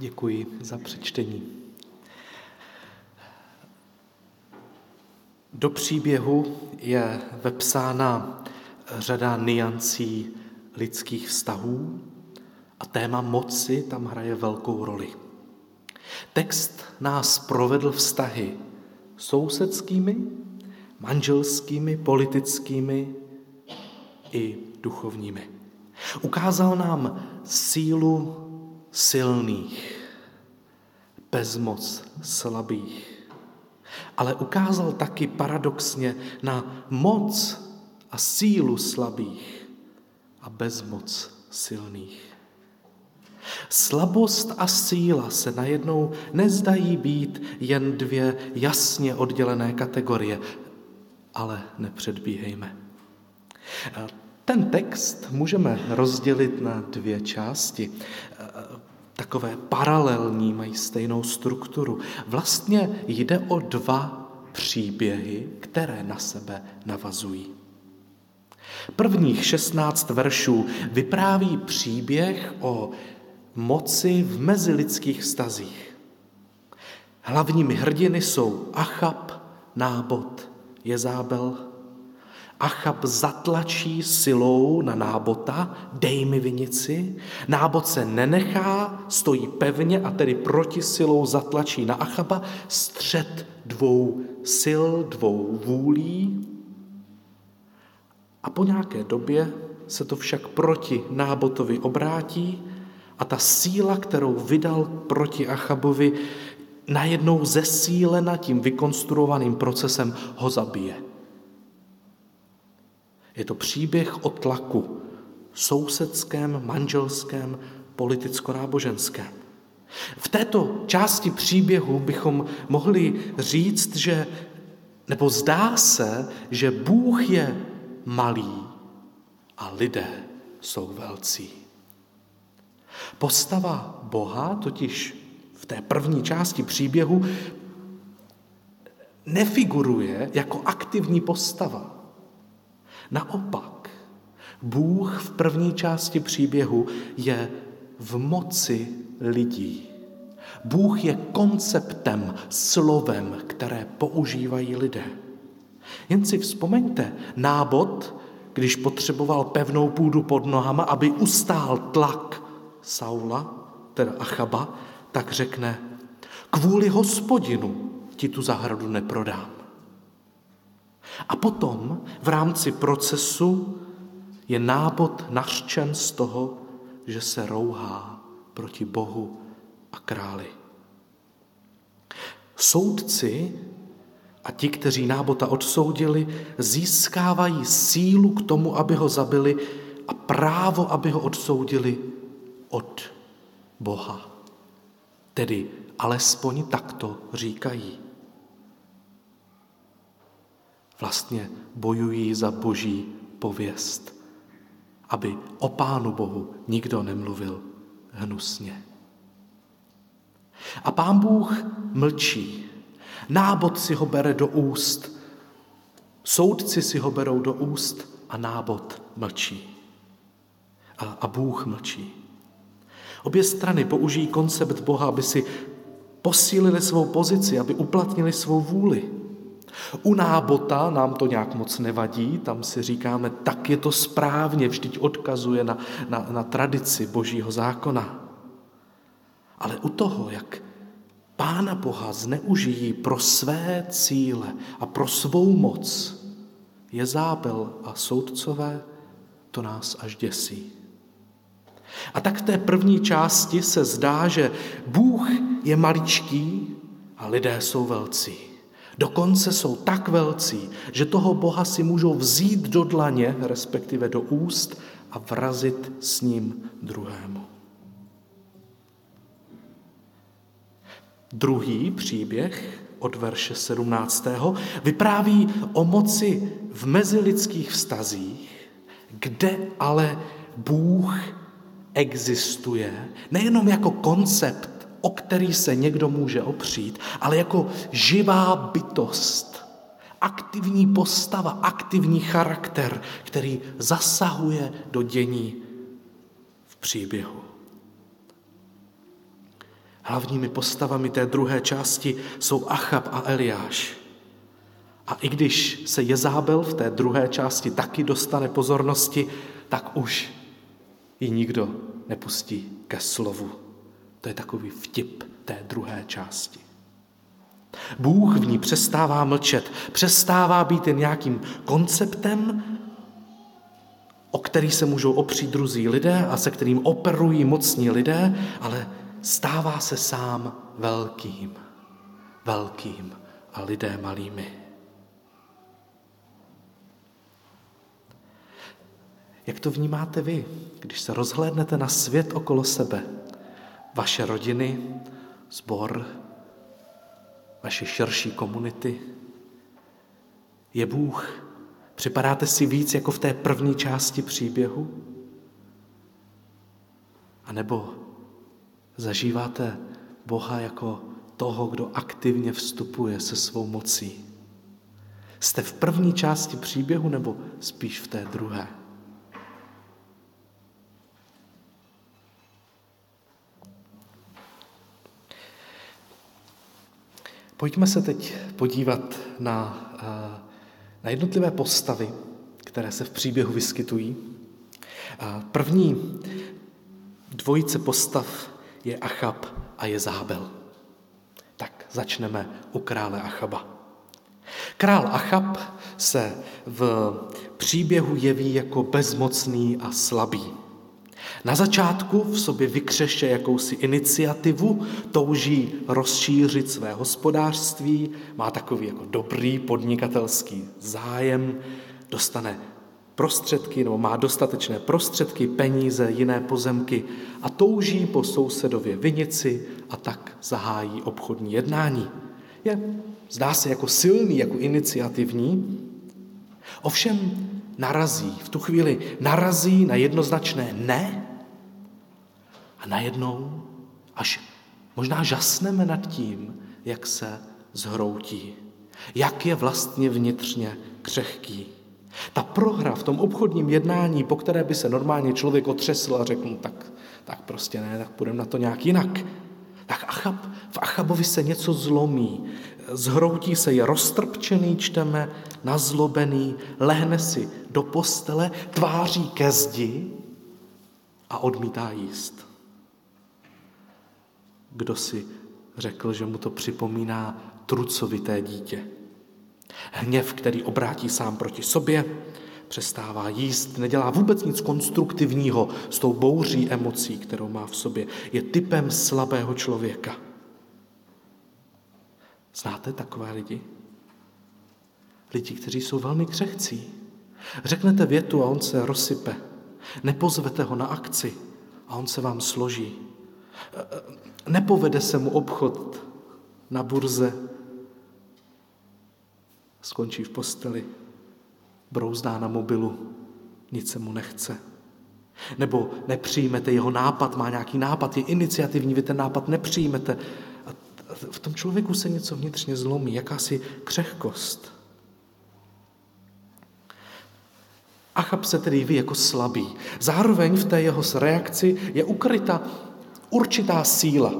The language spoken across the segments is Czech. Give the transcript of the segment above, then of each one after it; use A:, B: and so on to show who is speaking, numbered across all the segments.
A: Děkuji za přečtení. Do příběhu je vepsána řada niancí lidských vztahů a téma moci tam hraje velkou roli. Text nás provedl vztahy sousedskými, manželskými, politickými i duchovními. Ukázal nám sílu silných, bezmoc slabých, ale ukázal taky paradoxně na moc a sílu slabých a bezmoc silných. Slabost a síla se najednou nezdají být jen dvě jasně oddělené kategorie, ale nepředbíhejme. Ten text můžeme rozdělit na dvě části. Takové paralelní, mají stejnou strukturu. Vlastně jde o dva příběhy, které na sebe navazují. Prvních 16 veršů vypráví příběh o moci v mezilidských vztazích. Hlavními hrdiny jsou Achab, Nábot, Jezábel. Achab zatlačí silou na Nábota, dej mi vinici. Nábot se nenechá, stojí pevně a tedy proti silou zatlačí na Achaba střed dvou sil, dvou vůlí. A po nějaké době se to však proti Nábotovi obrátí a ta síla, kterou vydal proti Achabovi, najednou zesílena tím vykonstruovaným procesem ho zabije. Je to příběh o tlaku sousedském, manželském, politicko-náboženském. V této části příběhu bychom mohli říct, že, nebo zdá se, že Bůh je malý a lidé jsou velcí. Postava Boha totiž v té první části příběhu nefiguruje jako aktivní postava. Naopak, Bůh v první části příběhu je v moci lidí. Bůh je konceptem, slovem, které používají lidé. Jen si vzpomeňte, nábod, když potřeboval pevnou půdu pod nohama, aby ustál tlak Saula, teda Achaba, tak řekne, kvůli hospodinu ti tu zahradu neprodám. A potom v rámci procesu je nábod nařčen z toho, že se rouhá proti Bohu a králi. Soudci a ti, kteří nábota odsoudili, získávají sílu k tomu, aby ho zabili a právo, aby ho odsoudili od Boha. Tedy alespoň takto říkají. Vlastně bojují za boží pověst, aby o Pánu Bohu nikdo nemluvil hnusně. A pán Bůh mlčí. Nábod si ho bere do úst, soudci si ho berou do úst a nábod mlčí. A, a Bůh mlčí. Obě strany použijí koncept Boha, aby si posílili svou pozici, aby uplatnili svou vůli. U nábota nám to nějak moc nevadí, tam si říkáme, tak je to správně, vždyť odkazuje na, na, na tradici božího zákona. Ale u toho, jak Pána Boha zneužijí pro své cíle a pro svou moc, je zábel a soudcové, to nás až děsí. A tak v té první části se zdá, že Bůh je maličký a lidé jsou velcí. Dokonce jsou tak velcí, že toho Boha si můžou vzít do dlaně, respektive do úst a vrazit s ním druhému. Druhý příběh od verše 17. vypráví o moci v mezilidských vztazích, kde ale Bůh existuje nejenom jako koncept, o který se někdo může opřít, ale jako živá bytost, aktivní postava, aktivní charakter, který zasahuje do dění v příběhu. Hlavními postavami té druhé části jsou Achab a Eliáš. A i když se Jezábel v té druhé části taky dostane pozornosti, tak už ji nikdo nepustí ke slovu. To je takový vtip té druhé části. Bůh v ní přestává mlčet, přestává být jen nějakým konceptem, o který se můžou opřít druzí lidé a se kterým operují mocní lidé, ale stává se sám velkým. Velkým a lidé malými. Jak to vnímáte vy, když se rozhlédnete na svět okolo sebe? Vaše rodiny, sbor, vaše širší komunity? Je Bůh? Připadáte si víc jako v té první části příběhu? A nebo zažíváte Boha jako toho, kdo aktivně vstupuje se svou mocí? Jste v první části příběhu nebo spíš v té druhé? Pojďme se teď podívat na, eh, na jednotlivé postavy, které se v příběhu vyskytují. První dvojice postav je Achab a je Zábel. Tak začneme u krále Achaba. Král Achab se v příběhu jeví jako bezmocný a slabý. Na začátku v sobě vykřeše jakousi iniciativu, touží rozšířit své hospodářství, má takový jako dobrý podnikatelský zájem, dostane prostředky nebo má dostatečné prostředky, peníze, jiné pozemky a touží po sousedově vinici a tak zahájí obchodní jednání. Je, zdá se jako silný, jako iniciativní, ovšem narazí, v tu chvíli narazí na jednoznačné ne a najednou až možná žasneme nad tím, jak se zhroutí, jak je vlastně vnitřně křehký. Ta prohra v tom obchodním jednání, po které by se normálně člověk otřesl a řekl, no, tak, tak prostě ne, tak půjdeme na to nějak jinak. Tak Achab, v Achabovi se něco zlomí. Zhroutí se, je roztrpčený, čteme, nazlobený, lehne si do postele, tváří ke zdi a odmítá jíst. Kdo si řekl, že mu to připomíná trucovité dítě. Hněv, který obrátí sám proti sobě, přestává jíst, nedělá vůbec nic konstruktivního s tou bouří emocí, kterou má v sobě. Je typem slabého člověka. Znáte takové lidi? Lidi, kteří jsou velmi křehcí. Řeknete větu a on se rozsype. Nepozvete ho na akci a on se vám složí. Nepovede se mu obchod na burze, skončí v posteli, brouzdá na mobilu, nic se mu nechce. Nebo nepřijmete jeho nápad, má nějaký nápad, je iniciativní, vy ten nápad nepřijmete. V tom člověku se něco vnitřně zlomí, jakási křehkost. Achab se tedy ví jako slabý. Zároveň v té jeho reakci je ukryta určitá síla.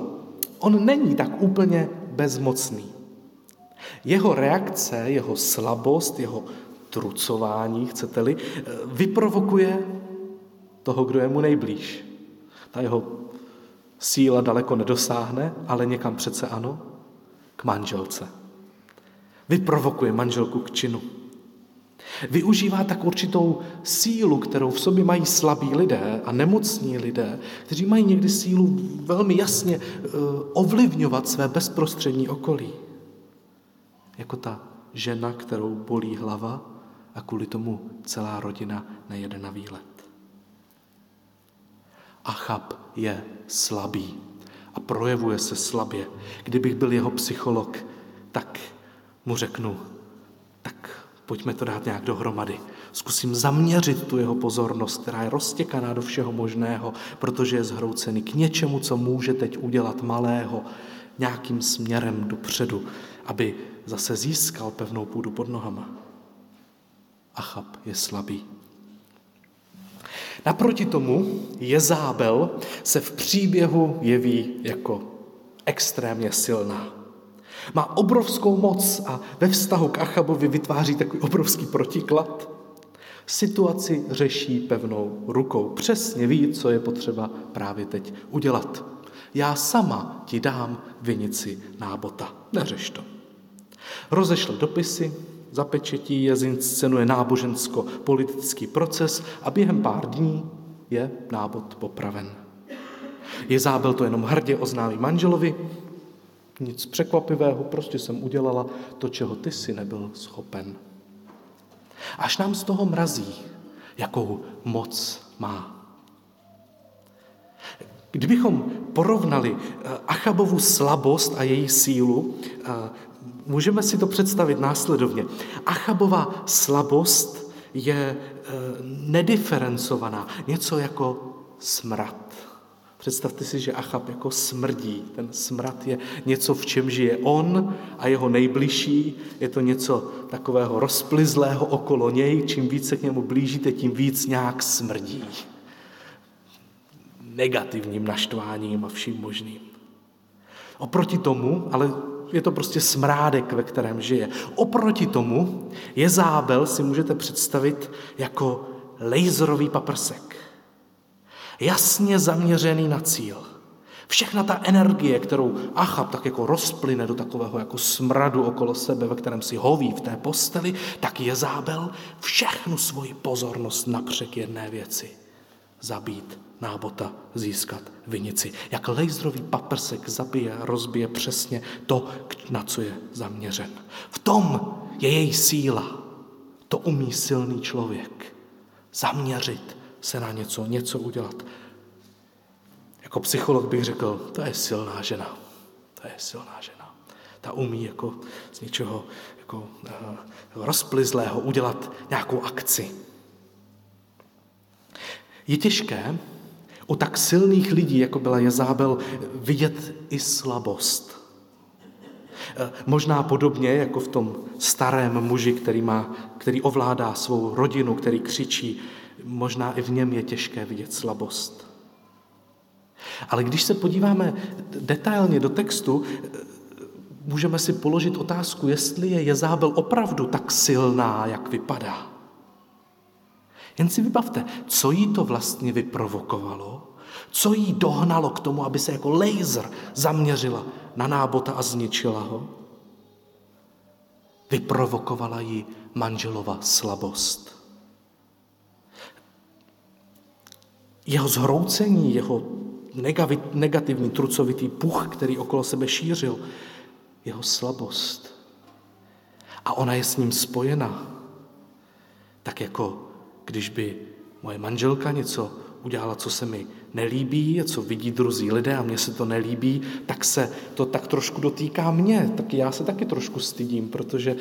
A: On není tak úplně bezmocný. Jeho reakce, jeho slabost, jeho trucování, chcete-li, vyprovokuje toho, kdo je mu nejblíž. Ta jeho síla daleko nedosáhne, ale někam přece ano, k manželce. Vyprovokuje manželku k činu. Využívá tak určitou sílu, kterou v sobě mají slabí lidé a nemocní lidé, kteří mají někdy sílu velmi jasně eh, ovlivňovat své bezprostřední okolí. Jako ta žena, kterou bolí hlava a kvůli tomu celá rodina nejede na výlet. Achab je slabý a projevuje se slabě. Kdybych byl jeho psycholog, tak mu řeknu, tak Pojďme to dát nějak dohromady. Zkusím zaměřit tu jeho pozornost, která je roztěkaná do všeho možného, protože je zhroucený k něčemu, co může teď udělat malého, nějakým směrem dopředu, aby zase získal pevnou půdu pod nohama. Achab je slabý. Naproti tomu Jezábel se v příběhu jeví jako extrémně silná. Má obrovskou moc a ve vztahu k Achabovi vytváří takový obrovský protiklad. Situaci řeší pevnou rukou. Přesně ví, co je potřeba právě teď udělat. Já sama ti dám vinici nábota. Neřeš to. Rozešle dopisy, zapečetí je, zinscenuje nábožensko-politický proces a během pár dní je nábod popraven. Jezábel to jenom hrdě oznámí manželovi, nic překvapivého, prostě jsem udělala to, čeho ty si nebyl schopen. Až nám z toho mrazí, jakou moc má. Kdybychom porovnali eh, Achabovu slabost a její sílu, eh, můžeme si to představit následovně. Achabova slabost je eh, nediferencovaná, něco jako smrad. Představte si, že Achab jako smrdí. Ten smrad je něco, v čem žije on a jeho nejbližší. Je to něco takového rozplizlého okolo něj. Čím víc se k němu blížíte, tím víc nějak smrdí. Negativním naštváním a vším možným. Oproti tomu, ale je to prostě smrádek, ve kterém žije. Oproti tomu je zábel, si můžete představit, jako laserový paprsek jasně zaměřený na cíl. Všechna ta energie, kterou Achab tak jako rozplyne do takového jako smradu okolo sebe, ve kterém si hoví v té posteli, tak Jezábel všechnu svoji pozornost napřek jedné věci. Zabít nábota, získat vinici. Jak lejzrový paprsek zabije, rozbije přesně to, na co je zaměřen. V tom je její síla. To umí silný člověk. Zaměřit se na něco, něco udělat. Jako psycholog bych řekl, to je silná žena. To je silná žena. Ta umí jako z něčeho jako, uh, rozplizlého udělat nějakou akci. Je těžké u tak silných lidí, jako byla Jezábel, vidět i slabost. Eh, možná podobně jako v tom starém muži, který, má, který ovládá svou rodinu, který křičí, možná i v něm je těžké vidět slabost. Ale když se podíváme detailně do textu, můžeme si položit otázku, jestli je Jezábel opravdu tak silná, jak vypadá. Jen si vybavte, co jí to vlastně vyprovokovalo, co jí dohnalo k tomu, aby se jako laser zaměřila na nábota a zničila ho. Vyprovokovala ji manželova slabost. jeho zhroucení, jeho negativní, trucovitý puch, který okolo sebe šířil, jeho slabost. A ona je s ním spojena. Tak jako když by moje manželka něco udělala, co se mi nelíbí, co vidí druzí lidé a mně se to nelíbí, tak se to tak trošku dotýká mě. Tak já se taky trošku stydím, protože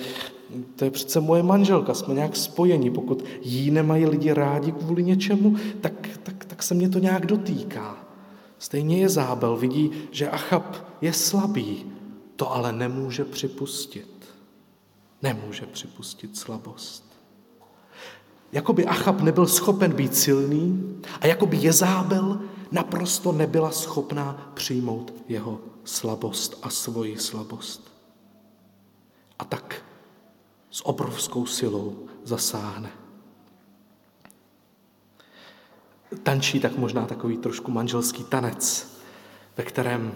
A: to je přece moje manželka, jsme nějak spojeni. Pokud jí nemají lidi rádi kvůli něčemu, tak, tak, tak se mě to nějak dotýká. Stejně je zábel, vidí, že Achab je slabý, to ale nemůže připustit. Nemůže připustit slabost. Jakoby Achab nebyl schopen být silný a jakoby Jezábel naprosto nebyla schopná přijmout jeho slabost a svoji slabost. A tak s obrovskou silou zasáhne. Tančí tak možná takový trošku manželský tanec, ve kterém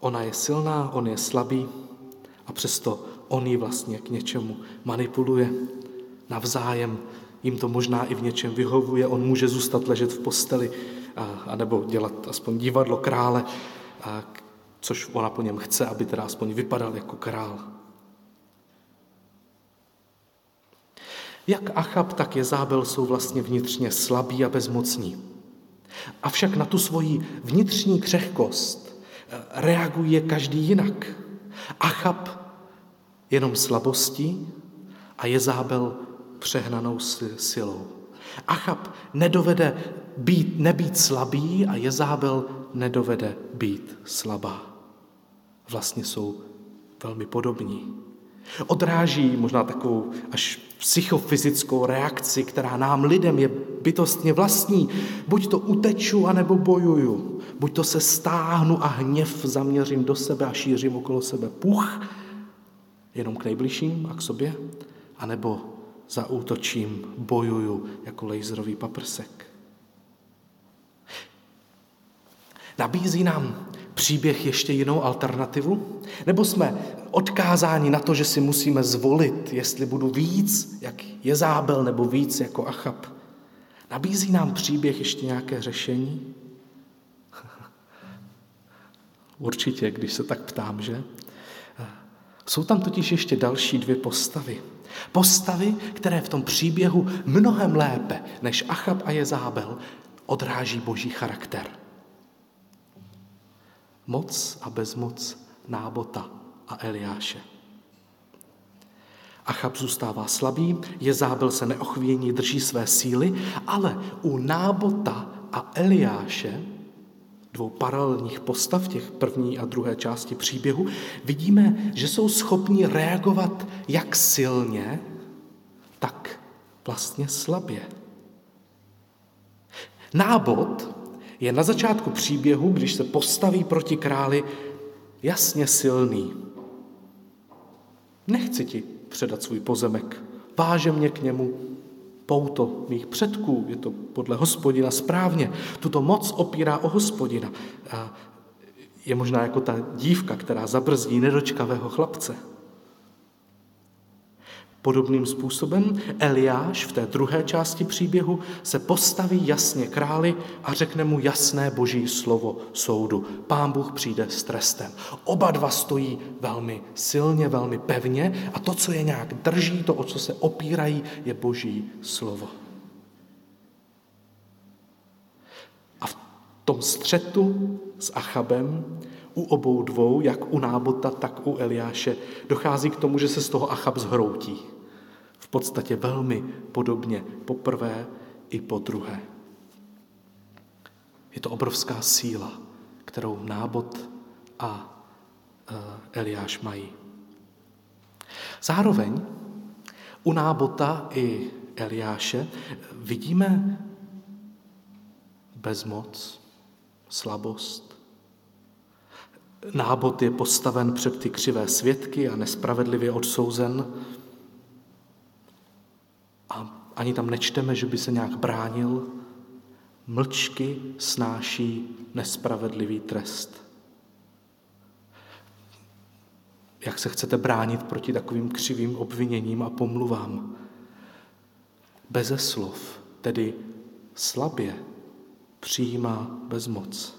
A: ona je silná, on je slabý a přesto on ji vlastně k něčemu manipuluje. Navzájem jim to možná i v něčem vyhovuje, on může zůstat ležet v posteli a, nebo dělat aspoň divadlo krále, a, což ona po něm chce, aby teda aspoň vypadal jako král. Jak Achab, tak Jezábel jsou vlastně vnitřně slabí a bezmocní. Avšak na tu svoji vnitřní křehkost eh, reaguje každý jinak. Achab jenom slabostí a Jezábel přehnanou silou. Achab nedovede být, nebýt slabý a Jezábel nedovede být slabá. Vlastně jsou velmi podobní. Odráží možná takovou až psychofyzickou reakci, která nám lidem je bytostně vlastní. Buď to uteču, anebo bojuju. Buď to se stáhnu a hněv zaměřím do sebe a šířím okolo sebe puch, jenom k nejbližším a k sobě, anebo zaútočím, bojuju jako laserový paprsek. Nabízí nám příběh ještě jinou alternativu? Nebo jsme odkázáni na to, že si musíme zvolit, jestli budu víc jak Jezábel nebo víc jako Achab? Nabízí nám příběh ještě nějaké řešení? Určitě, když se tak ptám, že? Jsou tam totiž ještě další dvě postavy. Postavy, které v tom příběhu mnohem lépe než Achab a Jezábel odráží boží charakter. Moc a bezmoc Nábota a Eliáše. Achab zůstává slabý, Jezábel se neochvění, drží své síly, ale u Nábota a Eliáše dvou paralelních postav těch první a druhé části příběhu, vidíme, že jsou schopni reagovat jak silně, tak vlastně slabě. Nábod je na začátku příběhu, když se postaví proti králi, jasně silný. Nechci ti předat svůj pozemek, váže mě k němu, pouto mých předků, je to podle hospodina správně. Tuto moc opírá o hospodina. Je možná jako ta dívka, která zabrzdí nedočkavého chlapce. Podobným způsobem Eliáš v té druhé části příběhu se postaví jasně králi a řekne mu jasné boží slovo soudu. Pán Bůh přijde s trestem. Oba dva stojí velmi silně, velmi pevně a to, co je nějak drží, to, o co se opírají, je boží slovo. A v tom střetu s Achabem u obou dvou, jak u Nábota, tak u Eliáše, dochází k tomu, že se z toho Achab zhroutí. V podstatě velmi podobně poprvé i po druhé. Je to obrovská síla, kterou Nábot a e, Eliáš mají. Zároveň u Nábota i Eliáše vidíme bezmoc, slabost, Nábot je postaven před ty křivé svědky a nespravedlivě odsouzen. A ani tam nečteme, že by se nějak bránil. Mlčky snáší nespravedlivý trest. Jak se chcete bránit proti takovým křivým obviněním a pomluvám? Beze slov, tedy slabě, přijímá bezmoc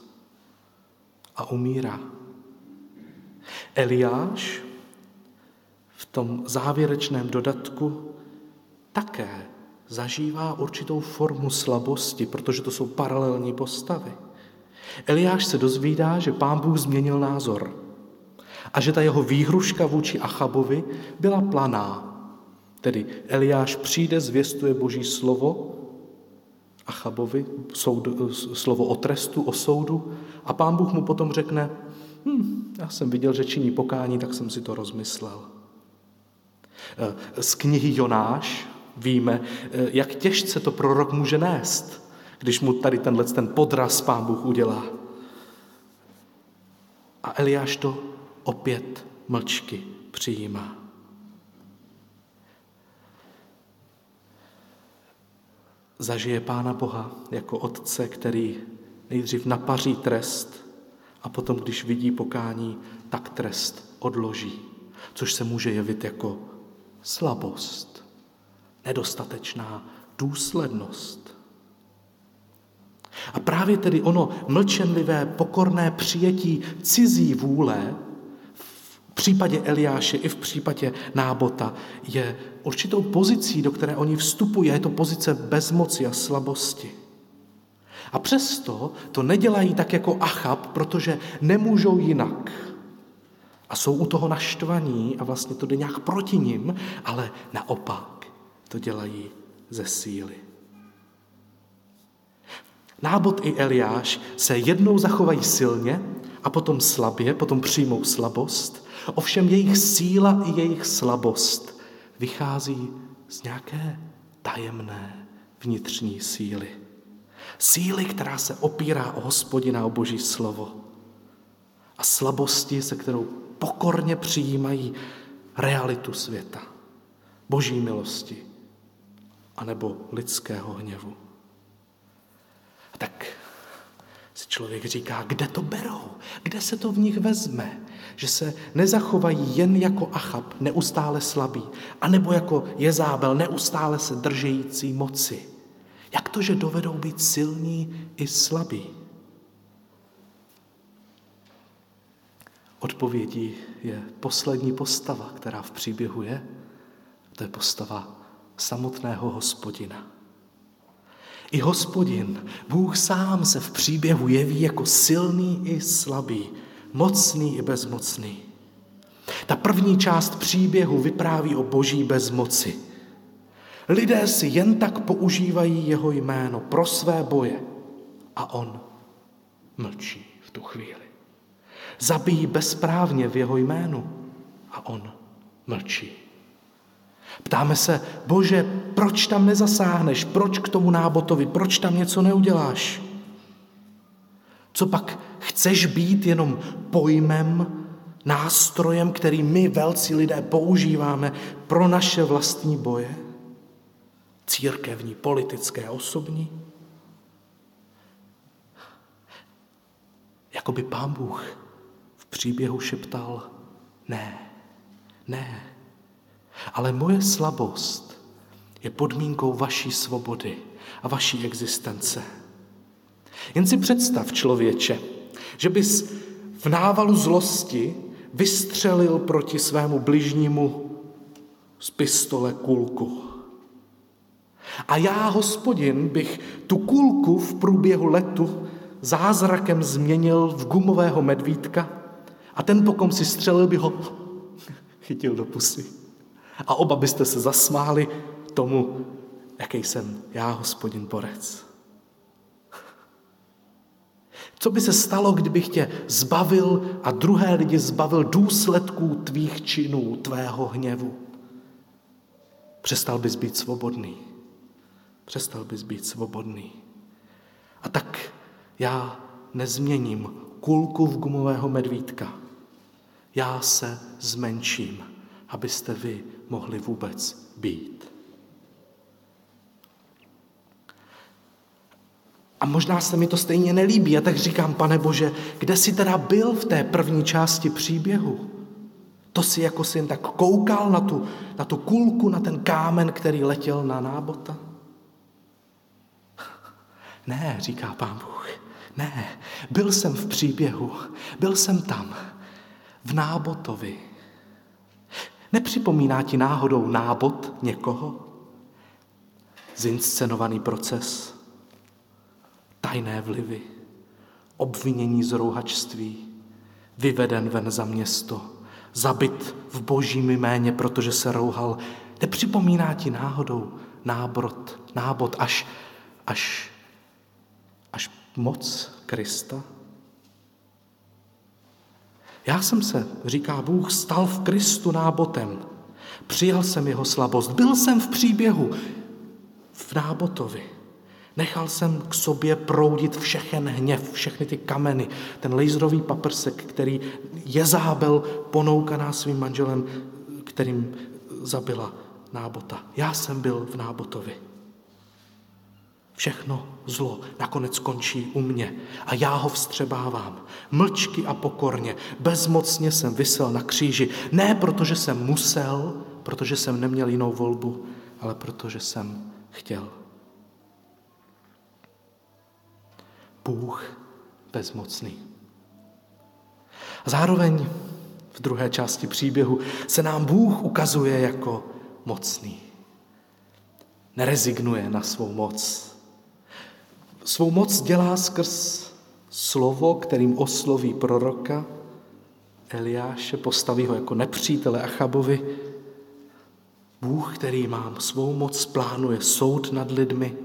A: a umírá. Eliáš v tom závěrečném dodatku také zažívá určitou formu slabosti, protože to jsou paralelní postavy. Eliáš se dozvídá, že pán Bůh změnil názor a že ta jeho výhruška vůči Achabovi byla planá. Tedy Eliáš přijde, zvěstuje boží slovo Achabovi, soud, slovo o trestu, o soudu a pán Bůh mu potom řekne, hm, já jsem viděl, že činí pokání, tak jsem si to rozmyslel. Eh, z knihy Jonáš víme, eh, jak těžce to prorok může nést, když mu tady tenhle ten podraz pán Bůh udělá. A Eliáš to opět mlčky přijímá. Zažije Pána Boha jako otce, který nejdřív napaří trest, a potom, když vidí pokání, tak trest odloží, což se může jevit jako slabost, nedostatečná důslednost. A právě tedy ono mlčenlivé, pokorné přijetí cizí vůle v případě Eliáše i v případě Nábota je určitou pozicí, do které oni vstupují. Je to pozice bezmoci a slabosti. A přesto to nedělají tak jako Achab, protože nemůžou jinak. A jsou u toho naštvaní a vlastně to jde nějak proti ním, ale naopak to dělají ze síly. Nábot i Eliáš se jednou zachovají silně a potom slabě, potom přijmou slabost. Ovšem jejich síla i jejich slabost vychází z nějaké tajemné vnitřní síly. Síly, která se opírá o hospodina, o boží slovo. A slabosti, se kterou pokorně přijímají realitu světa, boží milosti, anebo lidského hněvu. Tak si člověk říká, kde to berou, kde se to v nich vezme, že se nezachovají jen jako Achab, neustále slabý, anebo jako Jezábel, neustále se držející moci. Jak to, že dovedou být silní i slabí? Odpovědí je poslední postava, která v příběhu je. To je postava samotného hospodina. I hospodin, Bůh sám se v příběhu jeví jako silný i slabý, mocný i bezmocný. Ta první část příběhu vypráví o boží bezmoci. Lidé si jen tak používají jeho jméno pro své boje a on mlčí v tu chvíli. Zabijí bezprávně v jeho jménu a on mlčí. Ptáme se, bože, proč tam nezasáhneš, proč k tomu nábotovi, proč tam něco neuděláš? Co pak chceš být jenom pojmem, nástrojem, který my, velcí lidé, používáme pro naše vlastní boje? Církevní, politické, osobní? Jakoby pán Bůh v příběhu šeptal, ne, ne, ale moje slabost je podmínkou vaší svobody a vaší existence. Jen si představ, člověče, že bys v návalu zlosti vystřelil proti svému bližnímu z pistole kulku. A já, hospodin, bych tu kulku v průběhu letu zázrakem změnil v gumového medvídka a ten, pokom si střelil, by ho chytil do pusy. A oba byste se zasmáli tomu, jaký jsem já, hospodin borec. Co by se stalo, kdybych tě zbavil a druhé lidi zbavil důsledků tvých činů, tvého hněvu? Přestal bys být svobodný. Přestal bys být svobodný. A tak já nezměním kulku v gumového medvídka. Já se zmenším, abyste vy mohli vůbec být. A možná se mi to stejně nelíbí, a tak říkám, pane Bože, kde jsi teda byl v té první části příběhu? To si jako syn tak koukal na tu, na tu kulku, na ten kámen, který letěl na nábota? Ne, říká pán Bůh, ne, byl jsem v příběhu, byl jsem tam, v nábotovi. Nepřipomíná ti náhodou nábot někoho? Zinscenovaný proces, tajné vlivy, obvinění z rouhačství, vyveden ven za město, zabit v božím jméně, protože se rouhal. Nepřipomíná ti náhodou nábrod, nábod až, až, až moc Krista? Já jsem se, říká Bůh, stal v Kristu nábotem. Přijal jsem jeho slabost. Byl jsem v příběhu v nábotovi. Nechal jsem k sobě proudit všechen hněv, všechny ty kameny, ten laserový paprsek, který Jezábel ponoukaná svým manželem, kterým zabila nábota. Já jsem byl v nábotovi. Všechno zlo nakonec končí u mě a já ho vstřebávám. Mlčky a pokorně, bezmocně jsem vysel na kříži. Ne protože jsem musel, protože jsem neměl jinou volbu, ale protože jsem chtěl. Bůh bezmocný. Zároveň v druhé části příběhu se nám Bůh ukazuje jako mocný. Nerezignuje na svou moc, Svou moc dělá skrz slovo, kterým osloví proroka Eliáše, postaví ho jako nepřítele Achabovi. Bůh, který má svou moc, plánuje soud nad lidmi,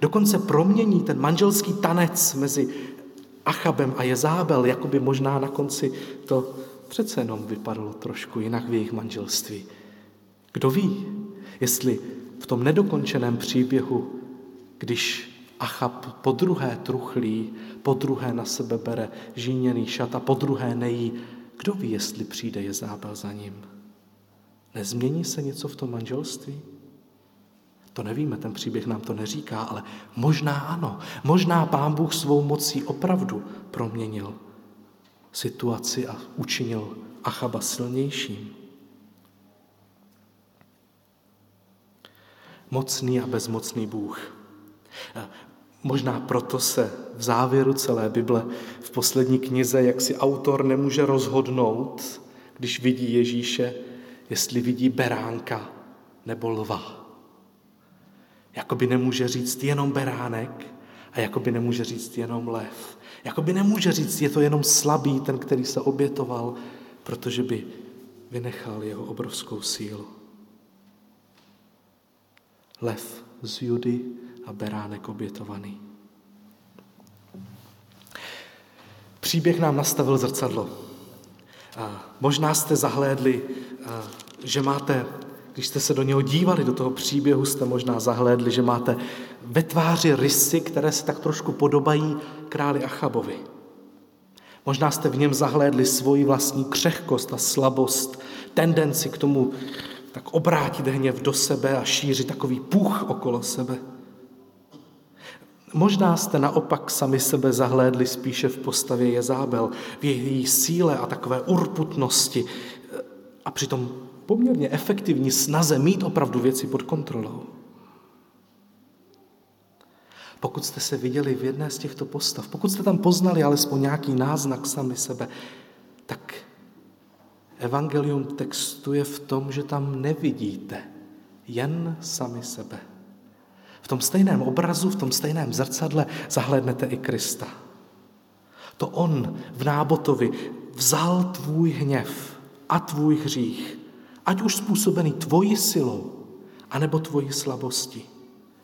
A: dokonce promění ten manželský tanec mezi Achabem a Jezábel, jako by možná na konci to přece jenom vypadalo trošku jinak v jejich manželství. Kdo ví, jestli v tom nedokončeném příběhu, když Achab po druhé truchlí, po druhé na sebe bere žíněný šat a po druhé nejí, kdo ví, jestli přijde Jezábel za ním. Nezmění se něco v tom manželství? To nevíme, ten příběh nám to neříká, ale možná ano. Možná pán Bůh svou mocí opravdu proměnil situaci a učinil Achaba silnějším. Mocný a bezmocný Bůh. Možná proto se v závěru celé Bible v poslední knize, jak si autor nemůže rozhodnout, když vidí Ježíše, jestli vidí beránka nebo lva. Jakoby nemůže říct jenom beránek a jakoby nemůže říct jenom lev. Jakoby nemůže říct, je to jenom slabý ten, který se obětoval, protože by vynechal jeho obrovskou sílu. Lev z Judy a beránek obětovaný. Příběh nám nastavil zrcadlo. A možná jste zahlédli, že máte, když jste se do něho dívali, do toho příběhu, jste možná zahlédli, že máte ve tváři rysy, které se tak trošku podobají králi Achabovi. Možná jste v něm zahlédli svoji vlastní křehkost a slabost, tendenci k tomu tak obrátit hněv do sebe a šířit takový puch okolo sebe. Možná jste naopak sami sebe zahlédli spíše v postavě Jezábel, v její síle a takové urputnosti a přitom poměrně efektivní snaze mít opravdu věci pod kontrolou. Pokud jste se viděli v jedné z těchto postav, pokud jste tam poznali alespoň nějaký náznak sami sebe, tak evangelium textuje v tom, že tam nevidíte jen sami sebe. V tom stejném obrazu, v tom stejném zrcadle zahlednete i Krista. To on v nábotovi vzal tvůj hněv a tvůj hřích, ať už způsobený tvojí silou, anebo tvojí slabosti.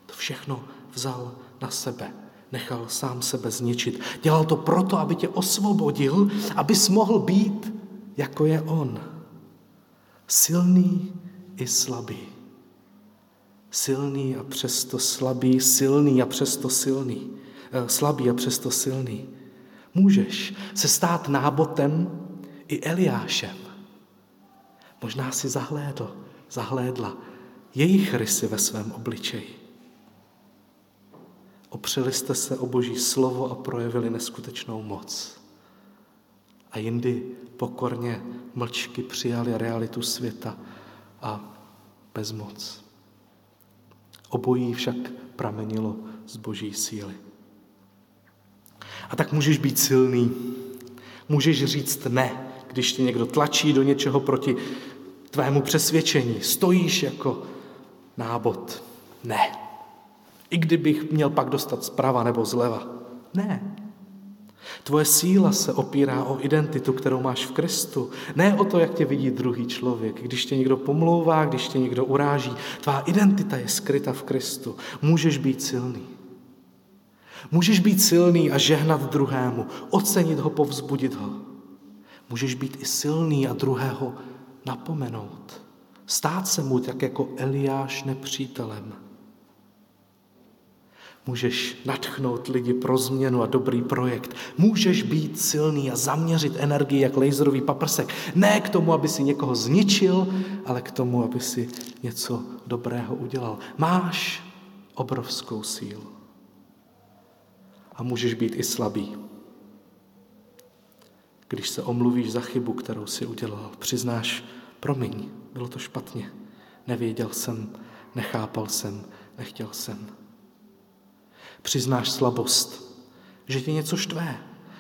A: To všechno vzal na sebe. Nechal sám sebe zničit. Dělal to proto, aby tě osvobodil, abys mohl být, jako je on. Silný i slabý. Silný a přesto slabý, silný a přesto silný. Eh, slabý a přesto silný. Můžeš se stát nábotem i Eliášem. Možná si zahlédl, zahlédla jejich rysy ve svém obličeji. Opřeli jste se o Boží slovo a projevili neskutečnou moc. A jindy pokorně mlčky přijali realitu světa a bezmoc. Obojí však pramenilo z Boží síly. A tak můžeš být silný. Můžeš říct ne, když tě někdo tlačí do něčeho proti tvému přesvědčení. Stojíš jako nábod. Ne. I kdybych měl pak dostat zprava nebo zleva. Ne. Tvoje síla se opírá o identitu, kterou máš v Kristu. Ne o to, jak tě vidí druhý člověk. Když tě někdo pomlouvá, když tě někdo uráží, tvá identita je skryta v Kristu. Můžeš být silný. Můžeš být silný a žehnat druhému, ocenit ho, povzbudit ho. Můžeš být i silný a druhého napomenout. Stát se mu tak jako Eliáš nepřítelem. Můžeš natchnout lidi pro změnu a dobrý projekt. Můžeš být silný a zaměřit energii jak laserový paprsek. Ne k tomu, aby si někoho zničil, ale k tomu, aby si něco dobrého udělal. Máš obrovskou sílu. A můžeš být i slabý. Když se omluvíš za chybu, kterou si udělal, přiznáš, promiň, bylo to špatně. Nevěděl jsem, nechápal jsem, nechtěl jsem. Přiznáš slabost, že tě něco štve,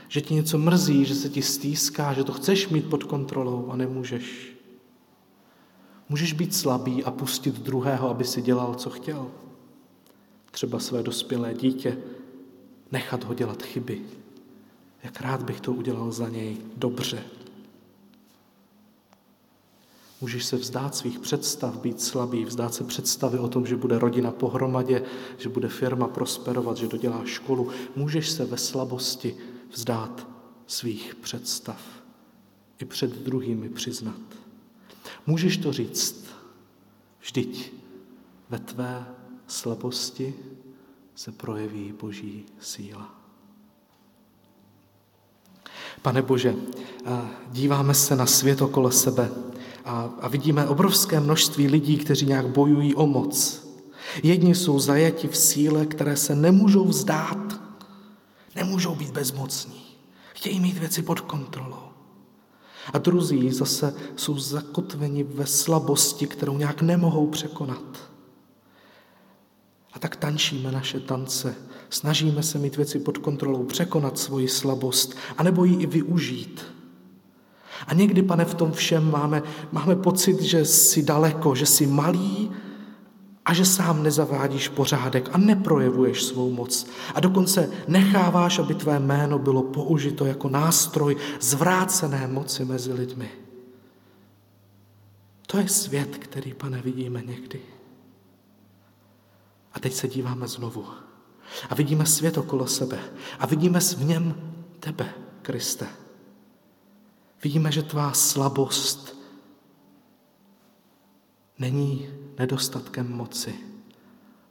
A: že ti něco mrzí, že se ti stýská, že to chceš mít pod kontrolou a nemůžeš. Můžeš být slabý a pustit druhého, aby si dělal, co chtěl. Třeba své dospělé dítě, nechat ho dělat chyby. Jak rád bych to udělal za něj dobře, Můžeš se vzdát svých představ, být slabý, vzdát se představy o tom, že bude rodina pohromadě, že bude firma prosperovat, že dodělá školu. Můžeš se ve slabosti vzdát svých představ i před druhými přiznat. Můžeš to říct, vždyť ve tvé slabosti se projeví Boží síla. Pane Bože, díváme se na svět okolo sebe a, a vidíme obrovské množství lidí, kteří nějak bojují o moc. Jedni jsou zajati v síle, které se nemůžou vzdát, nemůžou být bezmocní, chtějí mít věci pod kontrolou. A druzí zase jsou zakotveni ve slabosti, kterou nějak nemohou překonat. A tak tančíme naše tance, snažíme se mít věci pod kontrolou, překonat svoji slabost, anebo ji i využít. A někdy, pane, v tom všem máme, máme pocit, že jsi daleko, že jsi malý a že sám nezavádíš pořádek a neprojevuješ svou moc. A dokonce necháváš, aby tvé jméno bylo použito jako nástroj zvrácené moci mezi lidmi. To je svět, který, pane, vidíme někdy. A teď se díváme znovu. A vidíme svět okolo sebe. A vidíme v něm tebe, Kriste. Vidíme, že tvá slabost není nedostatkem moci,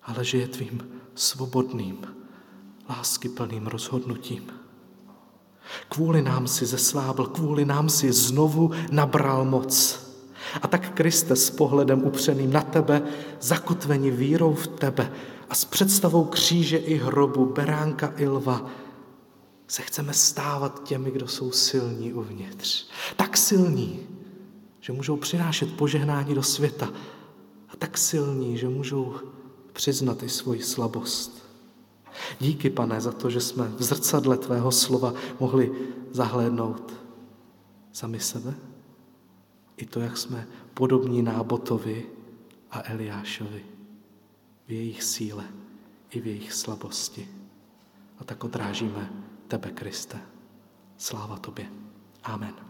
A: ale že je tvým svobodným, láskyplným rozhodnutím. Kvůli nám si zeslábl, kvůli nám si znovu nabral moc. A tak Kriste s pohledem upřeným na tebe, zakotveni vírou v tebe a s představou kříže i hrobu, beránka i lva, se chceme stávat těmi, kdo jsou silní uvnitř. Tak silní, že můžou přinášet požehnání do světa a tak silní, že můžou přiznat i svoji slabost. Díky, pane, za to, že jsme v zrcadle tvého slova mohli zahlédnout sami sebe. I to, jak jsme podobní Nábotovi a Eliášovi v jejich síle i v jejich slabosti. A tak odrážíme tebe, Kriste. Sláva tobě. Amen.